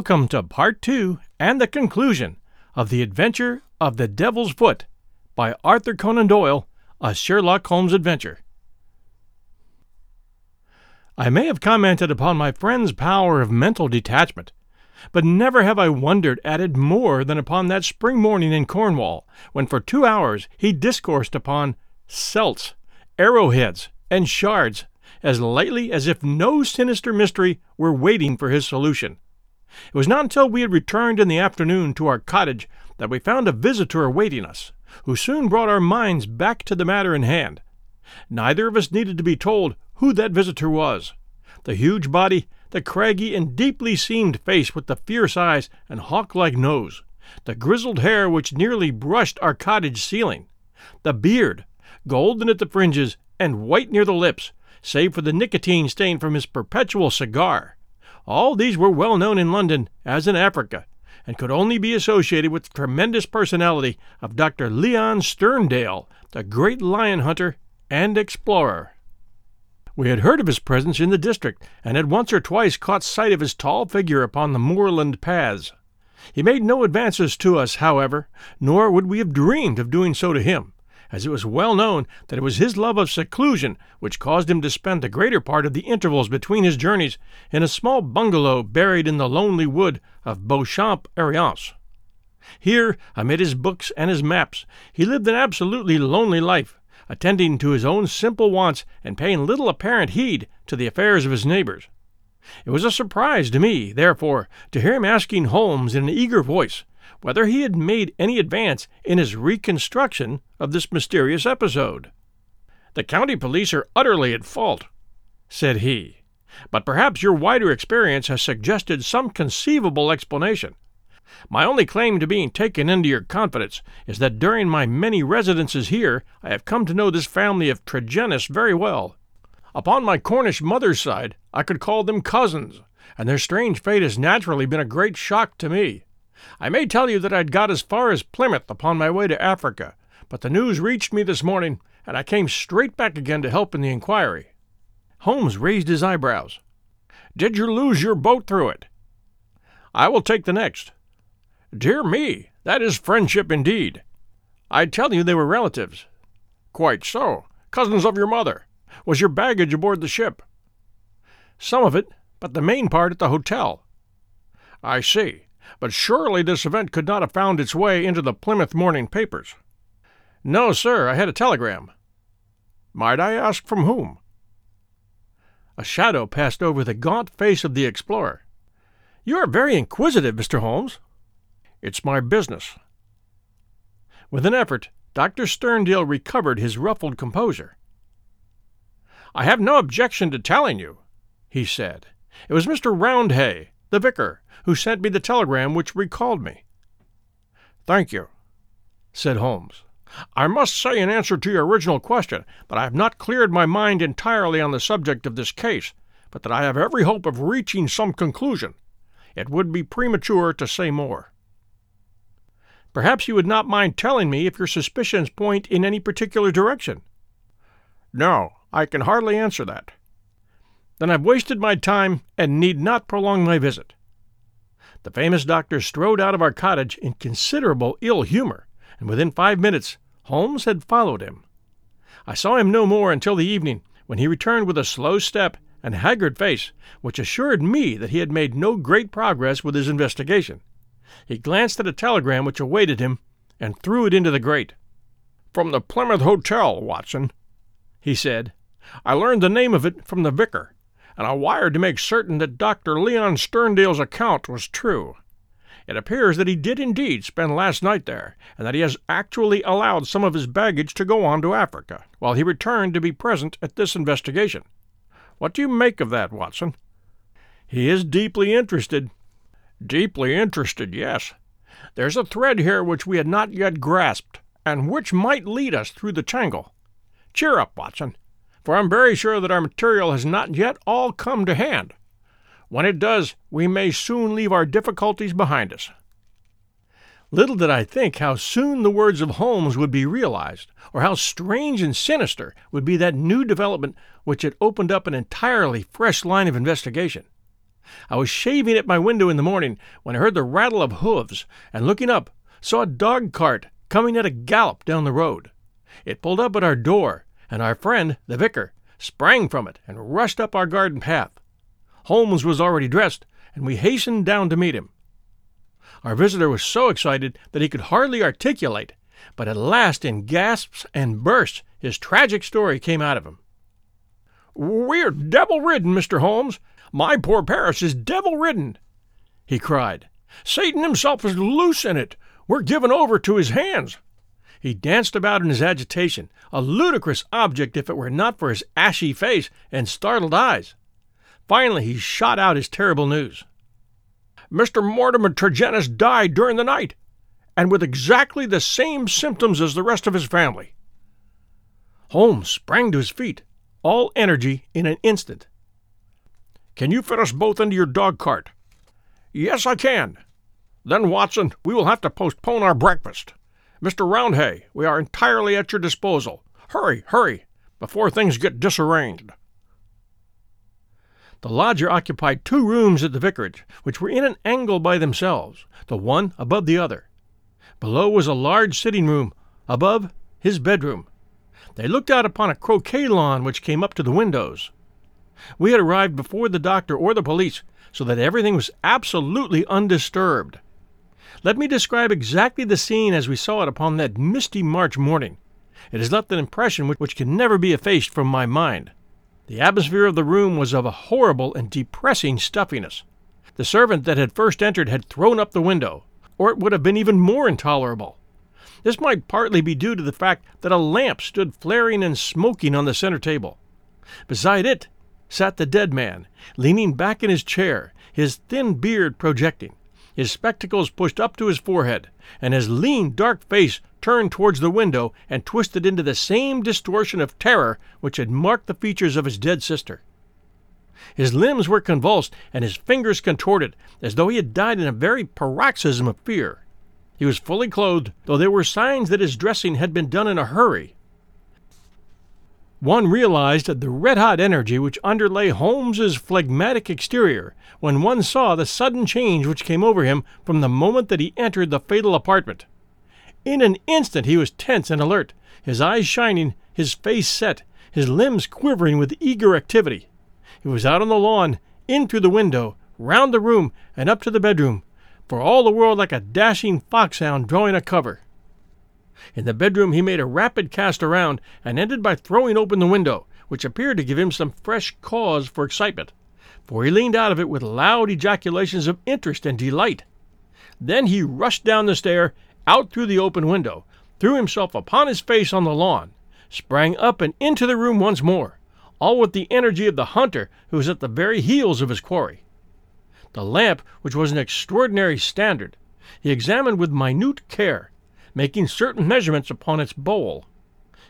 Welcome to part two and the conclusion of The Adventure of the Devil's Foot by Arthur Conan Doyle, a Sherlock Holmes adventure. I may have commented upon my friend's power of mental detachment, but never have I wondered at it more than upon that spring morning in Cornwall, when for two hours he discoursed upon celts, arrowheads, and shards as lightly as if no sinister mystery were waiting for his solution. It was not until we had returned in the afternoon to our cottage that we found a visitor awaiting us, who soon brought our minds back to the matter in hand. Neither of us needed to be told who that visitor was. The huge body, the craggy and deeply seamed face with the fierce eyes and hawk like nose, the grizzled hair which nearly brushed our cottage ceiling, the beard, golden at the fringes and white near the lips, save for the nicotine stain from his perpetual cigar all these were well known in London as in Africa, and could only be associated with the tremendous personality of Dr. Leon Sterndale, the great lion hunter and explorer. We had heard of his presence in the district, and had once or twice caught sight of his tall figure upon the moorland paths. He made no advances to us, however, nor would we have dreamed of doing so to him, as it was well known that it was his love of seclusion which caused him to spend the greater part of the intervals between his journeys in a small bungalow buried in the lonely wood of Beauchamp Arriance. Here, amid his books and his maps, he lived an absolutely lonely life, attending to his own simple wants and paying little apparent heed to the affairs of his neighbors. It was a surprise to me, therefore, to hear him asking Holmes in an eager voice whether he had made any advance in his reconstruction of this mysterious episode. The county police are utterly at fault, said he, but perhaps your wider experience has suggested some conceivable explanation. My only claim to being taken into your confidence is that during my many residences here I have come to know this family of Tregennis very well. Upon my Cornish mother's side, I could call them cousins, and their strange fate has naturally been a great shock to me. I may tell you that I'd got as far as Plymouth upon my way to Africa, but the news reached me this morning, and I came straight back again to help in the inquiry. Holmes raised his eyebrows. Did you lose your boat through it? I will take the next. Dear me, that is friendship indeed. I tell you they were relatives. Quite so. Cousins of your mother. Was your baggage aboard the ship? Some of it, but the main part at the hotel. I see. But surely this event could not have found its way into the Plymouth morning papers. No, sir, I had a telegram. Might I ask from whom? A shadow passed over the gaunt face of the explorer. You are very inquisitive, Mr. Holmes. It's my business. With an effort, Dr. Sterndale recovered his ruffled composure. I have no objection to telling you, he said. It was Mr. Roundhay, the vicar, who sent me the telegram which recalled me. Thank you, said Holmes. I must say, in answer to your original question, that I have not cleared my mind entirely on the subject of this case, but that I have every hope of reaching some conclusion. It would be premature to say more. Perhaps you would not mind telling me if your suspicions point in any particular direction. No, I can hardly answer that. Then I've wasted my time and need not prolong my visit. The famous doctor strode out of our cottage in considerable ill humor, and within five minutes Holmes had followed him. I saw him no more until the evening, when he returned with a slow step and haggard face, which assured me that he had made no great progress with his investigation. He glanced at a telegram which awaited him and threw it into the grate. From the Plymouth Hotel, Watson, he said. I learned the name of it from the vicar and I wired to make certain that Dr. Leon Sterndale's account was true. It appears that he did indeed spend last night there, and that he has actually allowed some of his baggage to go on to Africa, while he returned to be present at this investigation. What do you make of that, Watson? He is deeply interested. Deeply interested, yes. There's a thread here which we had not yet grasped, and which might lead us through the tangle. Cheer up, Watson for I'm very sure that our material has not yet all come to hand. When it does, we may soon leave our difficulties behind us. Little did I think how soon the words of Holmes would be realized, or how strange and sinister would be that new development which had opened up an entirely fresh line of investigation. I was shaving at my window in the morning when I heard the rattle of hoofs, and looking up, saw a dog cart coming at a gallop down the road. It pulled up at our door, and our friend, the vicar, sprang from it and rushed up our garden path. Holmes was already dressed, and we hastened down to meet him. Our visitor was so excited that he could hardly articulate, but at last, in gasps and bursts, his tragic story came out of him. We're devil ridden, Mr. Holmes. My poor parish is devil ridden, he cried. Satan himself is loose in it. We're given over to his hands. He danced about in his agitation, a ludicrous object if it were not for his ashy face and startled eyes. Finally, he shot out his terrible news. Mr. Mortimer Tregennis died during the night, and with exactly the same symptoms as the rest of his family. Holmes sprang to his feet, all energy in an instant. Can you fit us both into your dog cart? Yes, I can. Then, Watson, we will have to postpone our breakfast. Mr. Roundhay, we are entirely at your disposal. Hurry, hurry, before things get disarranged. The lodger occupied two rooms at the vicarage, which were in an angle by themselves, the one above the other. Below was a large sitting room, above, his bedroom. They looked out upon a croquet lawn which came up to the windows. We had arrived before the doctor or the police, so that everything was absolutely undisturbed. Let me describe exactly the scene as we saw it upon that misty March morning. It has left an impression which can never be effaced from my mind. The atmosphere of the room was of a horrible and depressing stuffiness. The servant that had first entered had thrown up the window, or it would have been even more intolerable. This might partly be due to the fact that a lamp stood flaring and smoking on the center table. Beside it sat the dead man, leaning back in his chair, his thin beard projecting, his spectacles pushed up to his forehead, and his lean, dark face turned towards the window and twisted into the same distortion of terror which had marked the features of his dead sister. His limbs were convulsed and his fingers contorted, as though he had died in a very paroxysm of fear. He was fully clothed, though there were signs that his dressing had been done in a hurry. One realized the red hot energy which underlay Holmes's phlegmatic exterior when one saw the sudden change which came over him from the moment that he entered the fatal apartment. In an instant he was tense and alert, his eyes shining, his face set, his limbs quivering with eager activity. He was out on the lawn, in through the window, round the room, and up to the bedroom, for all the world like a dashing foxhound drawing a cover. In the bedroom he made a rapid cast around, and ended by throwing open the window, which appeared to give him some fresh cause for excitement, for he leaned out of it with loud ejaculations of interest and delight. Then he rushed down the stair out through the open window, threw himself upon his face on the lawn, sprang up and into the room once more, all with the energy of the hunter who was at the very heels of his quarry. The lamp, which was an extraordinary standard, he examined with minute care, making certain measurements upon its bowl.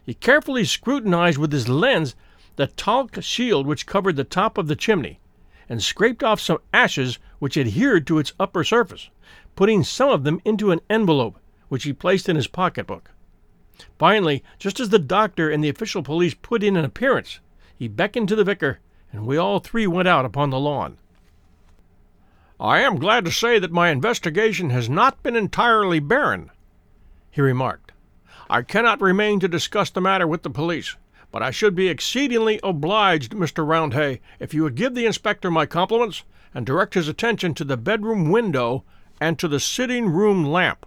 He carefully scrutinized with his lens the talc shield which covered the top of the chimney, and scraped off some ashes which adhered to its upper surface, putting some of them into an envelope which he placed in his pocketbook. Finally, just as the doctor and the official police put in an appearance, he beckoned to the vicar, and we all three went out upon the lawn. I am glad to say that my investigation has not been entirely barren, he remarked. I cannot remain to discuss the matter with the police, but I should be exceedingly obliged, Mr. Roundhay, if you would give the inspector my compliments and direct his attention to the bedroom window and to the sitting room lamp.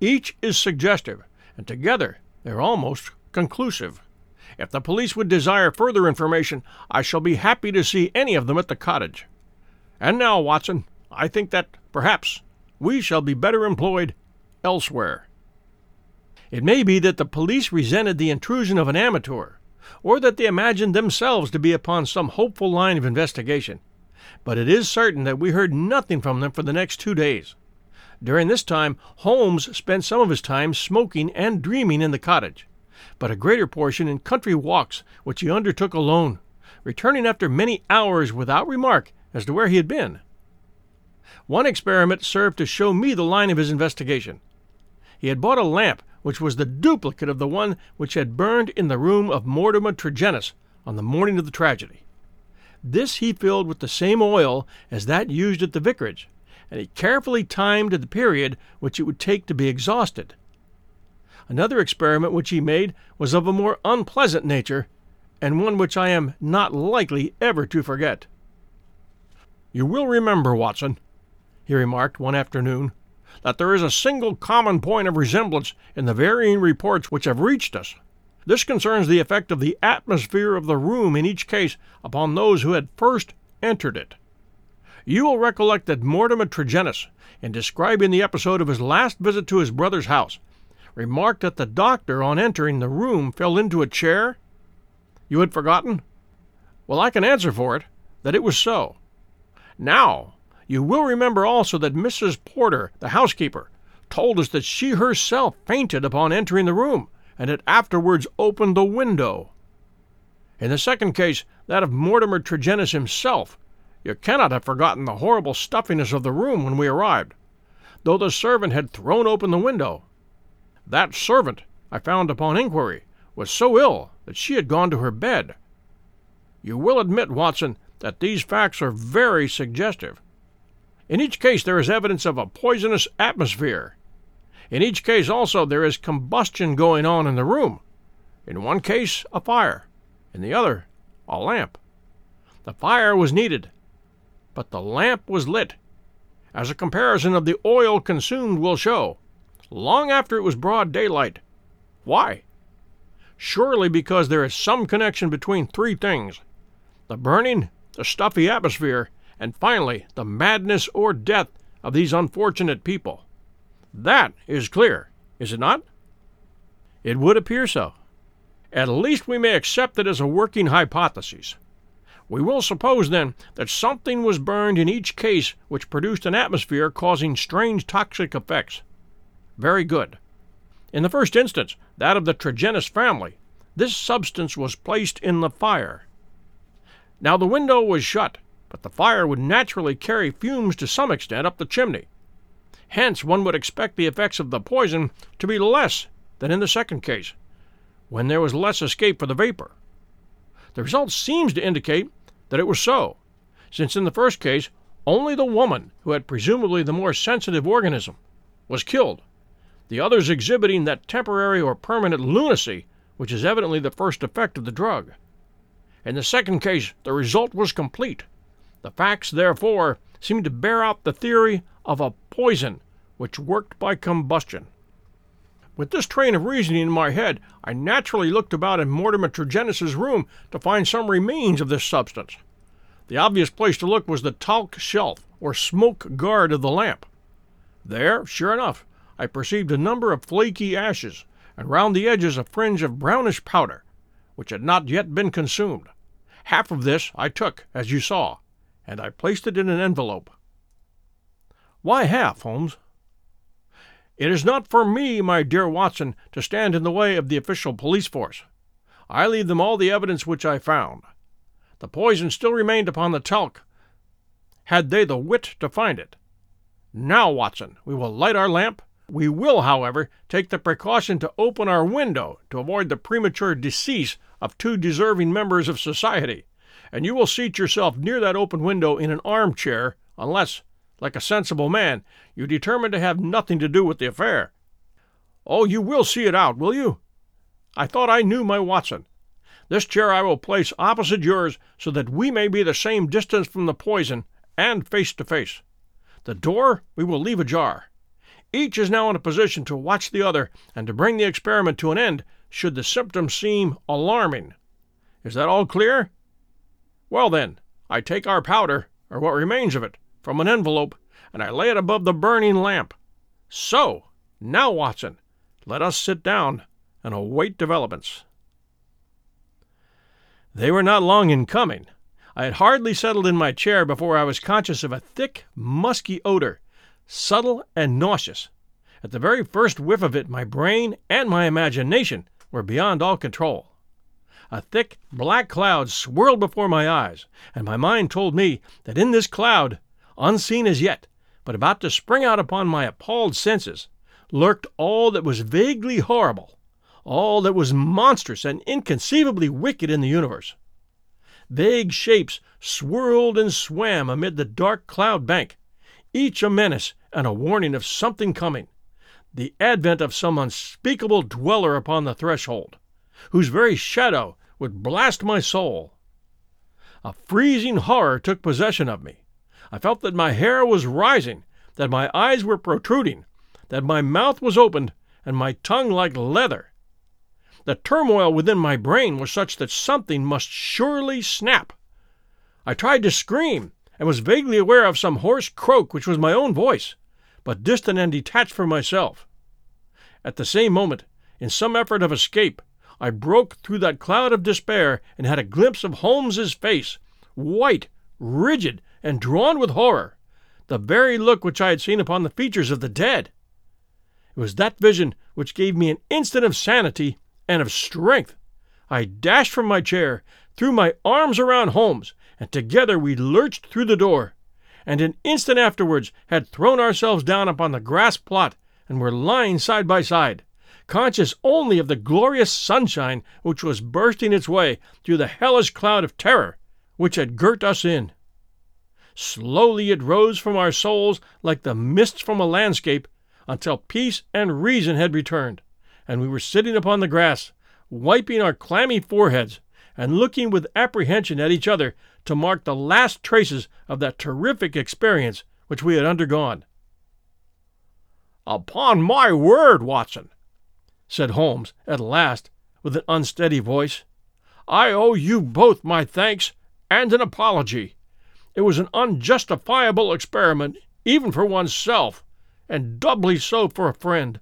Each is suggestive, and together they're almost conclusive. If the police would desire further information, I shall be happy to see any of them at the cottage. And now, Watson, I think that, perhaps, we shall be better employed elsewhere. It may be that the police resented the intrusion of an amateur, or that they imagined themselves to be upon some hopeful line of investigation, but it is certain that we heard nothing from them for the next two days. During this time, Holmes spent some of his time smoking and dreaming in the cottage, but a greater portion in country walks which he undertook alone, returning after many hours without remark as to where he had been. One experiment served to show me the line of his investigation. He had bought a lamp which was the duplicate of the one which had burned in the room of Mortimer Tregennis on the morning of the tragedy. This he filled with the same oil as that used at the vicarage, and he carefully timed the period which it would take to be exhausted. Another experiment which he made was of a more unpleasant nature, and one which I am not likely ever to forget. You will remember, Watson, he remarked one afternoon, that there is a single common point of resemblance in the varying reports which have reached us. This concerns the effect of the atmosphere of the room in each case upon those who had first entered it. You will recollect that Mortimer Tregennis, in describing the episode of his last visit to his brother's house, remarked that the doctor, on entering the room, fell into a chair? You had forgotten? Well, I can answer for it that it was so. Now, you will remember also that Mrs. Porter, the housekeeper, told us that she herself fainted upon entering the room, and had afterwards opened the window. In the second case, that of Mortimer Tregennis himself, you cannot have forgotten the horrible stuffiness of the room when we arrived, though the servant had thrown open the window. That servant, I found upon inquiry, was so ill that she had gone to her bed. You will admit, Watson, that these facts are very suggestive. In each case, there is evidence of a poisonous atmosphere. In each case, also, there is combustion going on in the room. In one case, a fire. In the other, a lamp. The fire was needed, but the lamp was lit, as a comparison of the oil consumed will show, long after it was broad daylight. Why? Surely because there is some connection between three things the burning, the stuffy atmosphere, and finally the madness or death of these unfortunate people. That is clear, is it not? It would appear so. At least we may accept it as a working hypothesis. We will suppose, then, that something was burned in each case which produced an atmosphere causing strange toxic effects. Very good. In the first instance, that of the Tregennis family, this substance was placed in the fire. Now the window was shut, but the fire would naturally carry fumes to some extent up the chimney. Hence, one would expect the effects of the poison to be less than in the second case, when there was less escape for the vapor. The result seems to indicate that it was so, since in the first case only the woman, who had presumably the more sensitive organism, was killed, the others exhibiting that temporary or permanent lunacy which is evidently the first effect of the drug. In the second case, the result was complete. The facts, therefore, seem to bear out the theory of a poison which worked by combustion. With this train of reasoning in my head, I naturally looked about in Mortimer Tregennis's room to find some remains of this substance. The obvious place to look was the talc shelf, or smoke guard of the lamp. There, sure enough, I perceived a number of flaky ashes, and round the edges a fringe of brownish powder, which had not yet been consumed. Half of this I took, as you saw, and I placed it in an envelope. Why half, Holmes? It is not for me, my dear Watson, to stand in the way of the official police force. I leave them all the evidence which I found. The poison still remained upon the talc, had they the wit to find it. Now, Watson, we will light our lamp. We will, however, take the precaution to open our window to avoid the premature decease of two deserving members of society, and you will seat yourself near that open window in an armchair, unless, like a sensible man, you determine to have nothing to do with the affair. Oh, you will see it out, will you? I thought I knew my Watson. This chair I will place opposite yours so that we may be the same distance from the poison and face to face. The door we will leave ajar. Each is now in a position to watch the other and to bring the experiment to an end should the symptoms seem alarming. Is that all clear? Well, then, I take our powder, or what remains of it, from an envelope, and I lay it above the burning lamp. So, now, Watson, let us sit down and await developments. They were not long in coming. I had hardly settled in my chair before I was conscious of a thick, musky odor, subtle and nauseous. At the very first whiff of it, my brain and my imagination were beyond all control. A thick, black cloud swirled before my eyes, and my mind told me that in this cloud, unseen as yet, but about to spring out upon my appalled senses, lurked all that was vaguely horrible, all that was monstrous and inconceivably wicked in the universe. Vague shapes swirled and swam amid the dark cloud bank, each a menace and a warning of something coming the advent of some unspeakable dweller upon the threshold, whose very shadow would blast my soul. A freezing horror took possession of me. I felt that my hair was rising, that my eyes were protruding, that my mouth was opened, and my tongue like leather. The turmoil within my brain was such that something must surely snap. I tried to scream, and was vaguely aware of some hoarse croak which was my own voice but distant and detached from myself. At the same moment, in some effort of escape, I broke through that cloud of despair and had a glimpse of Holmes's face, white, rigid, and drawn with horror, the very look which I had seen upon the features of the dead. It was that vision which gave me an instant of sanity and of strength. I dashed from my chair, threw my arms around Holmes, and together we lurched through the door and an instant afterwards had thrown ourselves down upon the grass plot and were lying side by side, conscious only of the glorious sunshine which was bursting its way through the hellish cloud of terror which had girt us in. Slowly it rose from our souls like the mist from a landscape until peace and reason had returned, and we were sitting upon the grass, wiping our clammy foreheads and looking with apprehension at each other to mark the last traces of that terrific experience which we had undergone. Upon my word, Watson, said Holmes at last, with an unsteady voice, I owe you both my thanks and an apology. It was an unjustifiable experiment, even for oneself, and doubly so for a friend.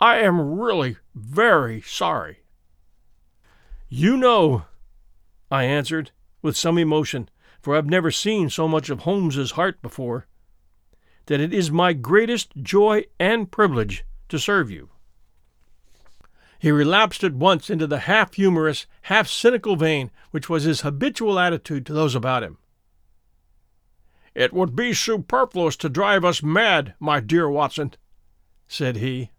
I am really very sorry. You know, I answered, with some emotion, for I've never seen so much of Holmes's heart before, that it is my greatest joy and privilege to serve you. He relapsed at once into the half humorous, half cynical vein which was his habitual attitude to those about him. It would be superfluous to drive us mad, my dear Watson, said he.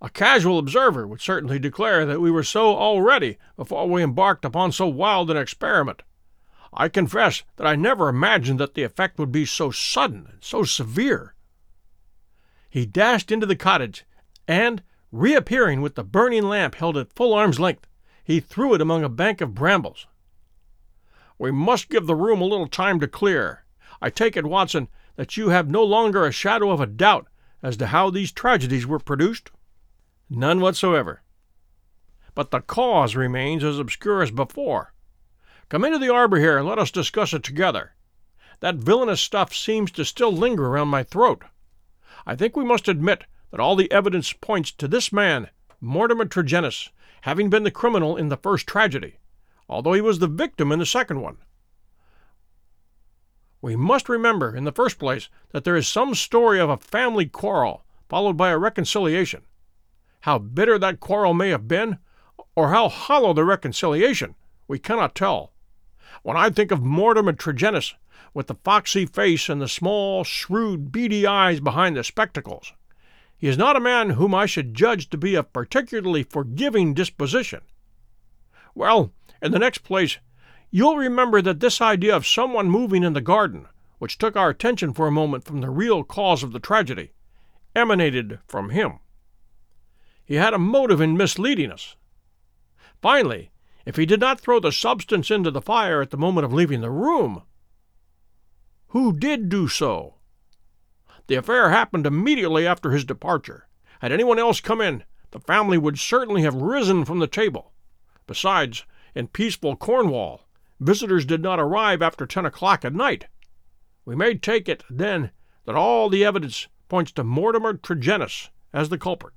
A casual observer would certainly declare that we were so already before we embarked upon so wild an experiment. I confess that I never imagined that the effect would be so sudden and so severe. He dashed into the cottage, and, reappearing with the burning lamp held at full arm's length, he threw it among a bank of brambles. We must give the room a little time to clear. I take it, Watson, that you have no longer a shadow of a doubt as to how these tragedies were produced? None whatsoever. But the cause remains as obscure as before. Come into the arbor here and let us discuss it together. That villainous stuff seems to still linger around my throat. I think we must admit that all the evidence points to this man, Mortimer Tregennis, having been the criminal in the first tragedy, although he was the victim in the second one. We must remember, in the first place, that there is some story of a family quarrel, followed by a reconciliation. How bitter that quarrel may have been, or how hollow the reconciliation, we cannot tell. When I think of Mortimer Tregennis, with the foxy face and the small, shrewd, beady eyes behind the spectacles, he is not a man whom I should judge to be of particularly forgiving disposition. Well, in the next place, you'll remember that this idea of someone moving in the garden, which took our attention for a moment from the real cause of the tragedy, emanated from him. He had a motive in misleading us. Finally, if he did not throw the substance into the fire at the moment of leaving the room, who did do so? The affair happened immediately after his departure. Had anyone else come in, the family would certainly have risen from the table. Besides, in peaceful Cornwall, visitors did not arrive after ten o'clock at night. We may take it, then, that all the evidence points to Mortimer Tregennis as the culprit.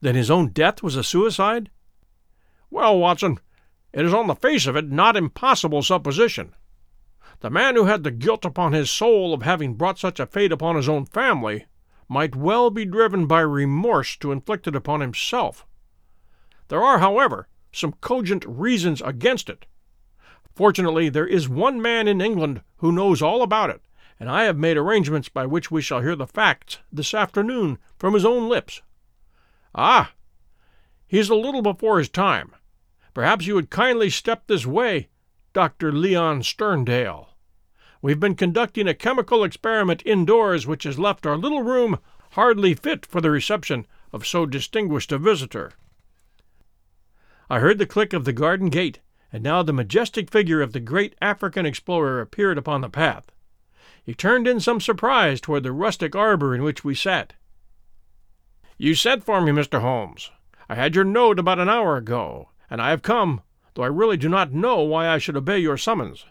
Then his own death was a suicide? Well, Watson, it is on the face of it not impossible supposition. The man who had the guilt upon his soul of having brought such a fate upon his own family might well be driven by remorse to inflict it upon himself. There are, however, some cogent reasons against it. Fortunately, there is one man in England who knows all about it, and I have made arrangements by which we shall hear the facts this afternoon from his own lips. Ah! He is a little before his time. Perhaps you would kindly step this way. Dr. Leon Sterndale. We've been conducting a chemical experiment indoors which has left our little room hardly fit for the reception of so distinguished a visitor. I heard the click of the garden gate, and now the majestic figure of the great African explorer appeared upon the path. He turned in some surprise toward the rustic arbor in which we sat. You sent for me, Mr. Holmes. I had your note about an hour ago, and I have come, though I really do not know why I should obey your summons.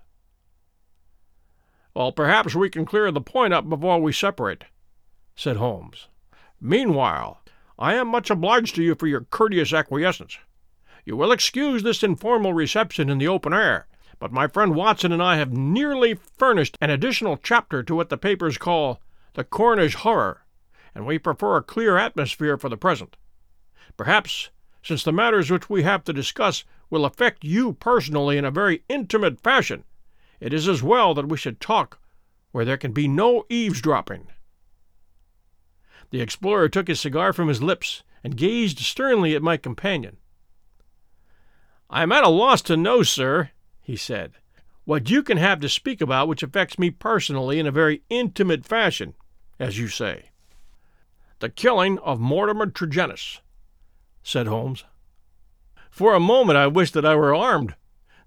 Well, perhaps we can clear the point up before we separate, said Holmes. Meanwhile, I am much obliged to you for your courteous acquiescence. You will excuse this informal reception in the open air, but my friend Watson and I have nearly furnished an additional chapter to what the papers call the Cornish horror, and we prefer a clear atmosphere for the present. Perhaps, since the matters which we have to discuss will affect you personally in a very intimate fashion, it is as well that we should talk where there can be no eavesdropping. The explorer took his cigar from his lips and gazed sternly at my companion. I am at a loss to know, sir, he said, what you can have to speak about which affects me personally in a very intimate fashion, as you say. The killing of Mortimer Tregennis, said Holmes. For a moment I wished that I were armed.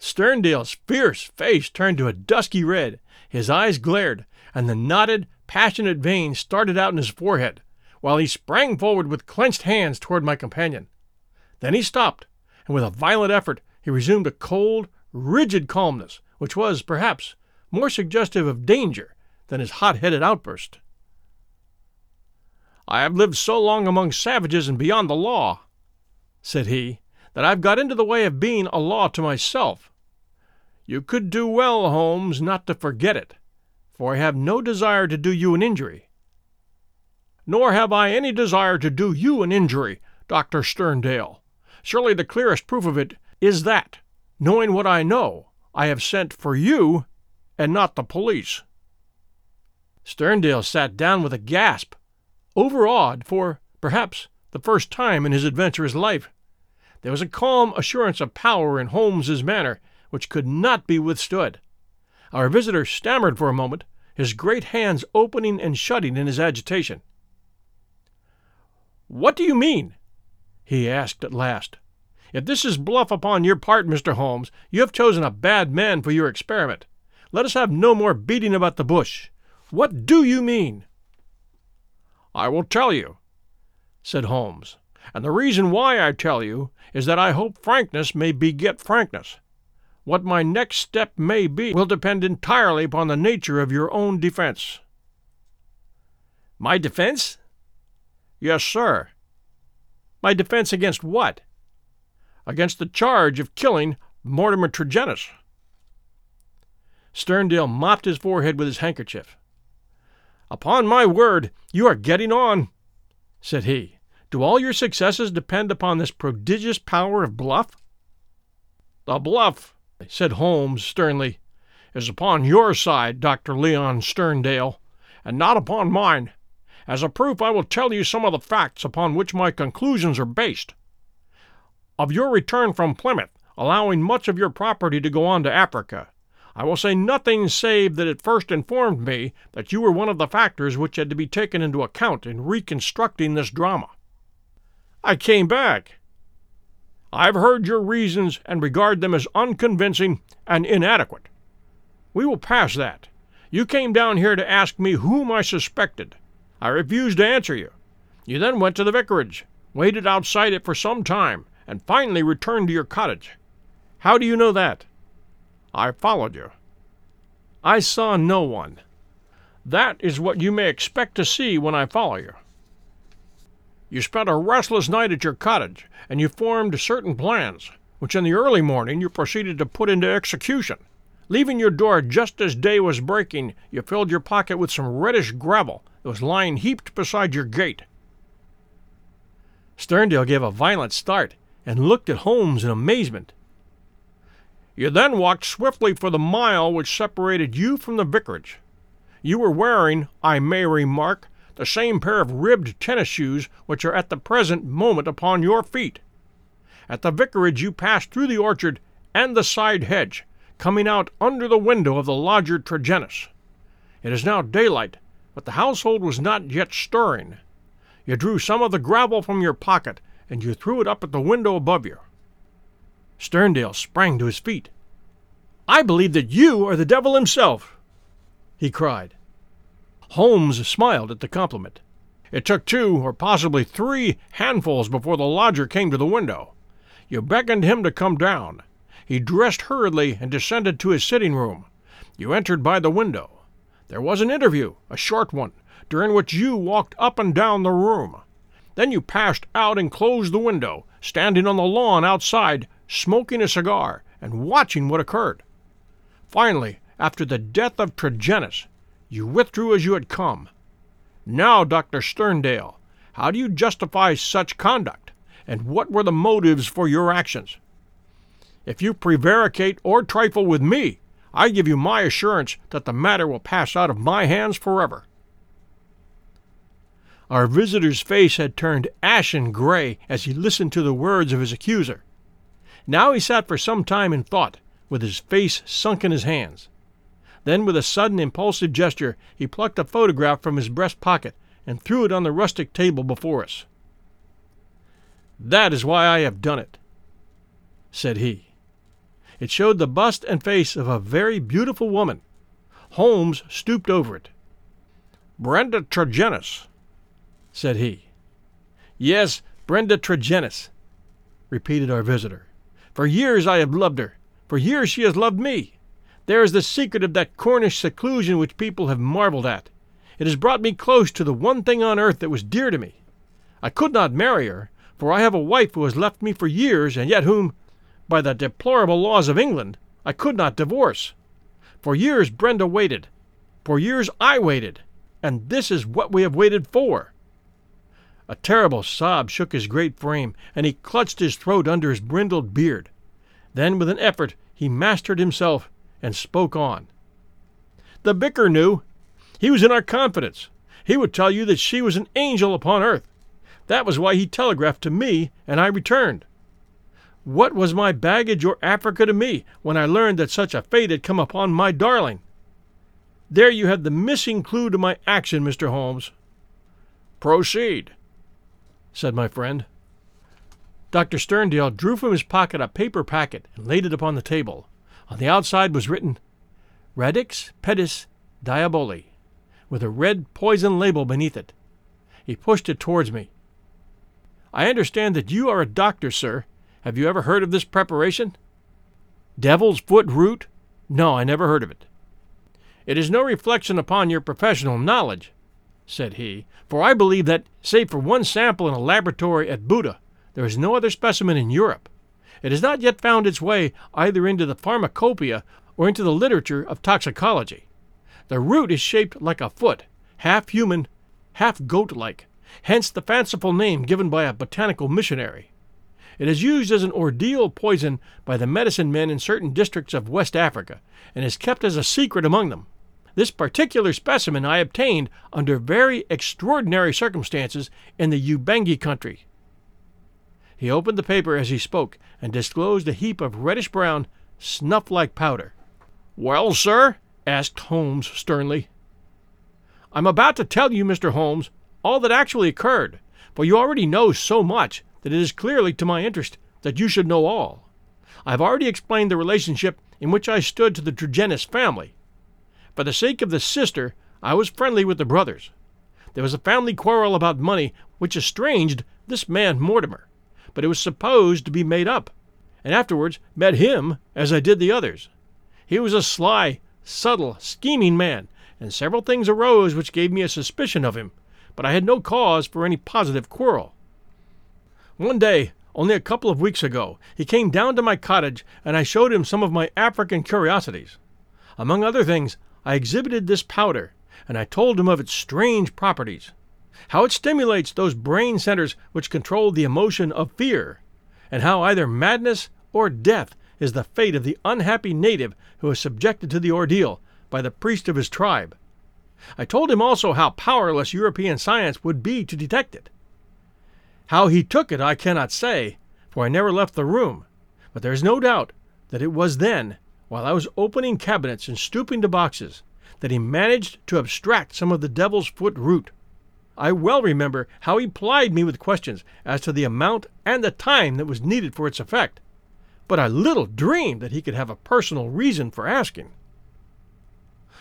Sterndale's fierce face turned to a dusky red, his eyes glared, and the knotted, passionate veins started out in his forehead, while he sprang forward with clenched hands toward my companion. Then he stopped, and with a violent effort he resumed a cold, rigid calmness, which was, perhaps, more suggestive of danger than his hot headed outburst. I have lived so long among savages and beyond the law, said he, that I've got into the way of being a law to myself. You could do well, Holmes, not to forget it, for I have no desire to do you an injury. Nor have I any desire to do you an injury, Dr. Sterndale, Surely the clearest proof of it is that, knowing what I know, I have sent for you and not the police. Sterndale sat down with a gasp, overawed for, perhaps, the first time in his adventurous life. There was a calm assurance of power in Holmes's manner which could not be withstood. Our visitor stammered for a moment, his great hands opening and shutting in his agitation. What do you mean? he asked at last. If this is bluff upon your part, Mr. Holmes, you have chosen a bad man for your experiment. Let us have no more beating about the bush. What do you mean? I will tell you, said Holmes, and the reason why I tell you is that I hope frankness may beget frankness. What my next step may be will depend entirely upon the nature of your own defense. My defense? Yes, sir. My defense against what? Against the charge of killing Mortimer Tregennis. Sterndale mopped his forehead with his handkerchief. Upon my word, you are getting on, said he. Do all your successes depend upon this prodigious power of bluff? The bluff, said Holmes sternly, is upon your side, Dr. Leon Sterndale, and not upon mine. As a proof, I will tell you some of the facts upon which my conclusions are based. Of your return from Plymouth, allowing much of your property to go on to Africa, I will say nothing save that it first informed me that you were one of the factors which had to be taken into account in reconstructing this drama. I came back. I've heard your reasons and regard them as unconvincing and inadequate. We will pass that. You came down here to ask me whom I suspected. I refused to answer you. You then went to the vicarage, waited outside it for some time, and finally returned to your cottage. How do you know that? I followed you. I saw no one. That is what you may expect to see when I follow you. You spent a restless night at your cottage, and you formed certain plans, which in the early morning you proceeded to put into execution. Leaving your door just as day was breaking, you filled your pocket with some reddish gravel that was lying heaped beside your gate. Sterndale gave a violent start and looked at Holmes in amazement. You then walked swiftly for the mile which separated you from the vicarage. You were wearing, I may remark, the same pair of ribbed tennis shoes which are at the present moment upon your feet. At the vicarage you passed through the orchard and the side hedge, coming out under the window of the lodger Tregennis. It is now daylight, but the household was not yet stirring. You drew some of the gravel from your pocket, and you threw it up at the window above you. Sterndale sprang to his feet. I believe that you are the devil himself, he cried. Holmes smiled at the compliment. It took two, or possibly three, handfuls before the lodger came to the window. You beckoned him to come down. He dressed hurriedly and descended to his sitting room. You entered by the window. There was an interview, a short one, during which you walked up and down the room. Then you passed out and closed the window, standing on the lawn outside, smoking a cigar and watching what occurred. Finally, after the death of Tregennis, you withdrew as you had come. Now, Dr. Sterndale, how do you justify such conduct, and what were the motives for your actions? If you prevaricate or trifle with me, I give you my assurance that the matter will pass out of my hands forever. Our visitor's face had turned ashen gray as he listened to the words of his accuser. Now he sat for some time in thought, with his face sunk in his hands. Then, with a sudden impulsive gesture, he plucked a photograph from his breast pocket and threw it on the rustic table before us. That is why I have done it, said he. It showed the bust and face of a very beautiful woman. Holmes stooped over it. Brenda Tregennis, said he. Yes, Brenda Tregennis, repeated our visitor. For years I have loved her. For years she has loved me. There is the secret of that Cornish seclusion which people have marveled at. It has brought me close to the one thing on earth that was dear to me. I could not marry her, for I have a wife who has left me for years, and yet whom, by the deplorable laws of England, I could not divorce. For years Brenda waited. For years I waited. And this is what we have waited for. A terrible sob shook his great frame, and he clutched his throat under his brindled beard. Then, with an effort, he mastered himself and spoke on. The vicar knew. He was in our confidence. He would tell you that she was an angel upon earth. That was why he telegraphed to me, and I returned. What was my baggage or Africa to me when I learned that such a fate had come upon my darling? There you have the missing clue to my action, Mr. Holmes. Proceed, said my friend. Dr. Sterndale drew from his pocket a paper packet and laid it upon the table. On the outside was written, Radix pedis diaboli, with a red poison label beneath it. He pushed it towards me. I understand that you are a doctor, sir, have you ever heard of this preparation? Devil's foot root? No, I never heard of it. It is no reflection upon your professional knowledge, said he, for I believe that, save for one sample in a laboratory at Buda, there is no other specimen in Europe. It has not yet found its way either into the pharmacopoeia or into the literature of toxicology. The root is shaped like a foot, half human, half goat like, hence the fanciful name given by a botanical missionary. It is used as an ordeal poison by the medicine men in certain districts of West Africa, and is kept as a secret among them. This particular specimen I obtained under very extraordinary circumstances in the Ubangi country. He opened the paper as he spoke and disclosed a heap of reddish brown, snuff like powder. Well, sir? asked Holmes sternly. I'm about to tell you, Mr. Holmes, all that actually occurred, for you already know so much that it is clearly to my interest that you should know all. I have already explained the relationship in which I stood to the Tregennis family. For the sake of the sister, I was friendly with the brothers. There was a family quarrel about money which estranged this man Mortimer, but it was supposed to be made up, and afterwards met him as I did the others. He was a sly, subtle, scheming man, and several things arose which gave me a suspicion of him, but I had no cause for any positive quarrel. One day, only a couple of weeks ago, he came down to my cottage and I showed him some of my African curiosities. Among other things, I exhibited this powder, and I told him of its strange properties, how it stimulates those brain centers which control the emotion of fear, and how either madness or death is the fate of the unhappy native who is subjected to the ordeal by the priest of his tribe. I told him also how powerless European science would be to detect it. How he took it I cannot say, for I never left the room, but there is no doubt that it was then while I was opening cabinets and stooping to boxes, that he managed to abstract some of the devil's foot root. I well remember how he plied me with questions as to the amount and the time that was needed for its effect, but I little dreamed that he could have a personal reason for asking.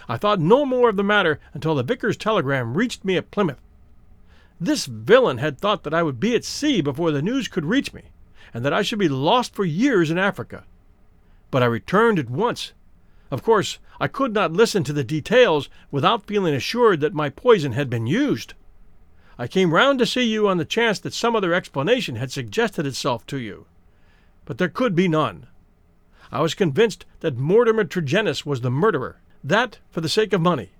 I thought no more of the matter until the vicar's telegram reached me at Plymouth. This villain had thought that I would be at sea before the news could reach me, and that I should be lost for years in Africa. But I returned at once. Of course, I could not listen to the details without feeling assured that my poison had been used. I came round to see you on the chance that some other explanation had suggested itself to you. But there could be none. I was convinced that Mortimer Tregennis was the murderer, that for the sake of money,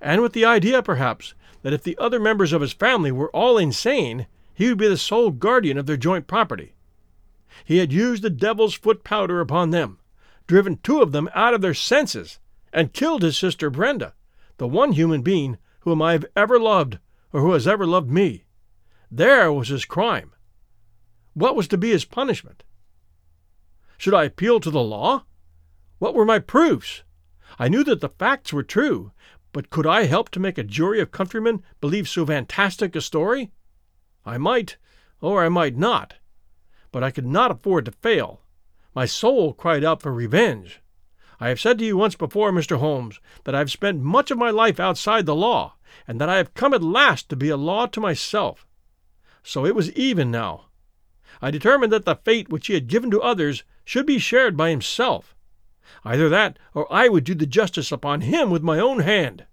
and with the idea, perhaps, that if the other members of his family were all insane, he would be the sole guardian of their joint property. He had used the devil's foot powder upon them, driven two of them out of their senses, and killed his sister Brenda, the one human being whom I have ever loved or who has ever loved me. There was his crime. What was to be his punishment? Should I appeal to the law? What were my proofs? I knew that the facts were true, but could I help to make a jury of countrymen believe so fantastic a story? I might, or I might not, but I could not afford to fail. My soul cried out for revenge. I have said to you once before, Mr. Holmes, that I have spent much of my life outside the law, and that I have come at last to be a law to myself. So it was even now. I determined that the fate which he had given to others should be shared by himself. Either that, or I would do the justice upon him with my own hand.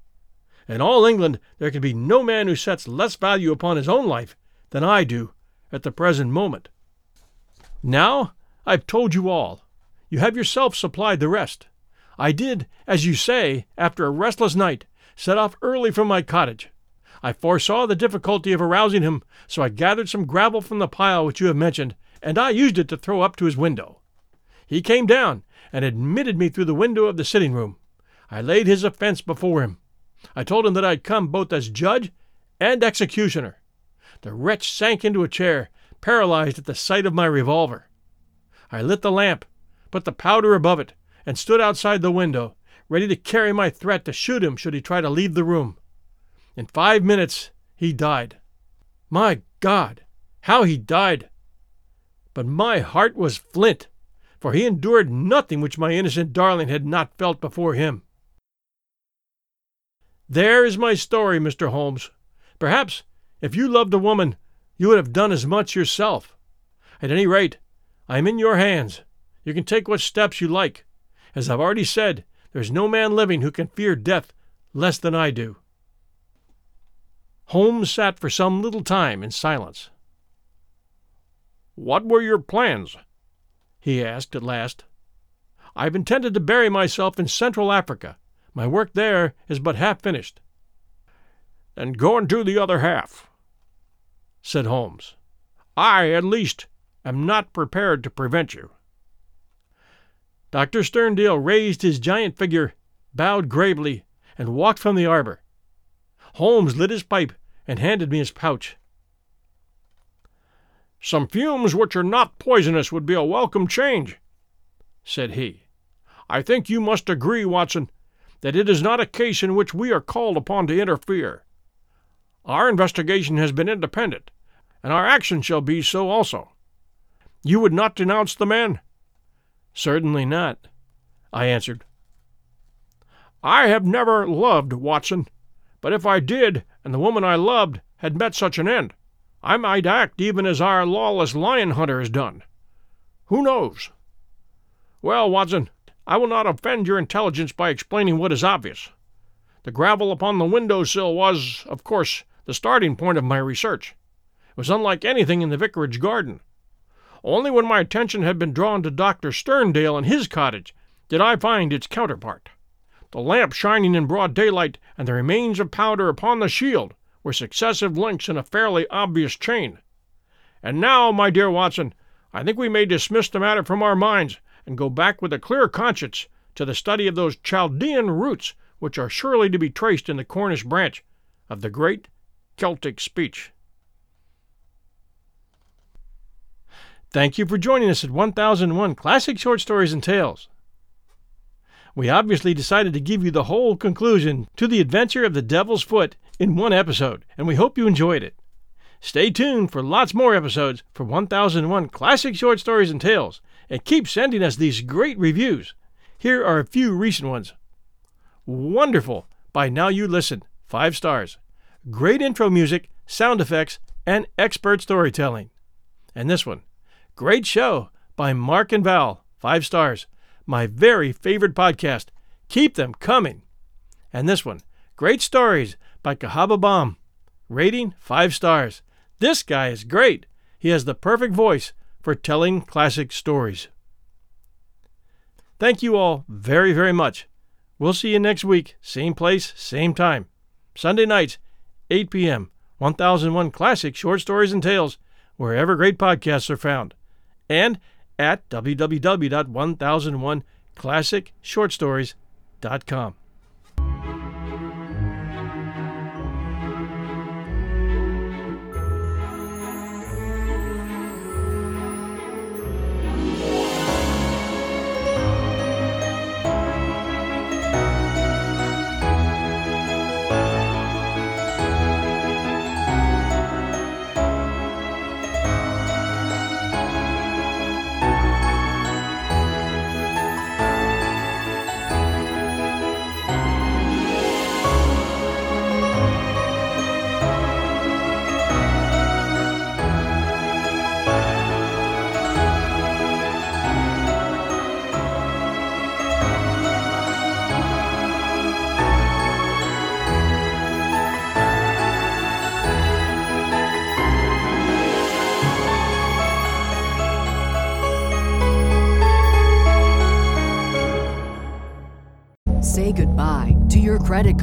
In all England there can be no man who sets less value upon his own life than I do at the present moment. Now I've told you all. You have yourself supplied the rest. I did, as you say, after a restless night, set off early from my cottage. I foresaw the difficulty of arousing him, so I gathered some gravel from the pile which you have mentioned, and I used it to throw up to his window. He came down and admitted me through the window of the sitting room. I laid his offense before him. I told him that I had come both as judge and executioner. The wretch sank into a chair, paralyzed at the sight of my revolver. I lit the lamp, put the powder above it, and stood outside the window, ready to carry my threat to shoot him should he try to leave the room. In five minutes he died. My God, how he died! But my heart was flint for he endured nothing which my innocent darling had not felt before him. There is my story, Mr. Holmes. Perhaps, if you loved a woman, you would have done as much yourself. At any rate, I am in your hands. You can take what steps you like. As I've already said, there is no man living who can fear death less than I do. Holmes sat for some little time in silence. What were your plans? he asked at last. I've intended to bury myself in Central Africa. My work there is but half finished. Then go and do the other half, said Holmes. I, at least, am not prepared to prevent you. Dr. Sterndale raised his giant figure, bowed gravely, and walked from the arbor. Holmes lit his pipe and handed me his pouch. Some fumes which are not poisonous would be a welcome change, said he. I think you must agree, Watson, that it is not a case in which we are called upon to interfere. Our investigation has been independent, and our action shall be so also. You would not denounce the man? Certainly not, I answered. I have never loved Watson, but if I did, and the woman I loved had met such an end, I might act even as our lawless lion hunter has done. Who knows? Well, Watson, I will not offend your intelligence by explaining what is obvious. The gravel upon the window sill was, of course, the starting point of my research. It was unlike anything in the vicarage garden. Only when my attention had been drawn to Dr. Sterndale and his cottage did I find its counterpart. The lamp shining in broad daylight and the remains of powder upon the shield were successive links in a fairly obvious chain. And now, my dear Watson, I think we may dismiss the matter from our minds and go back with a clear conscience to the study of those Chaldean roots which are surely to be traced in the Cornish branch of the great Celtic speech. Thank you for joining us at 1001 Classic Short Stories and Tales. We obviously decided to give you the whole conclusion to the adventure of the Devil's Foot in one episode, and we hope you enjoyed it. Stay tuned for lots more episodes for 1001 Classic Short Stories and Tales, and keep sending us these great reviews. Here are a few recent ones. Wonderful! By Now You Listen, 5 stars. Great intro music, sound effects, and expert storytelling. And this one, Great Show by Mark and Val, 5 stars. My very favorite podcast. Keep them coming. And this one, Great Stories by Kahaba Bomb. Rating 5 stars. This guy is great. He has the perfect voice for telling classic stories. Thank you all very, very much. We'll see you next week, same place, same time. Sunday nights, 8 p.m. 1001 Classic Short Stories and Tales, wherever great podcasts are found, and at www.1001classicshortstories.com.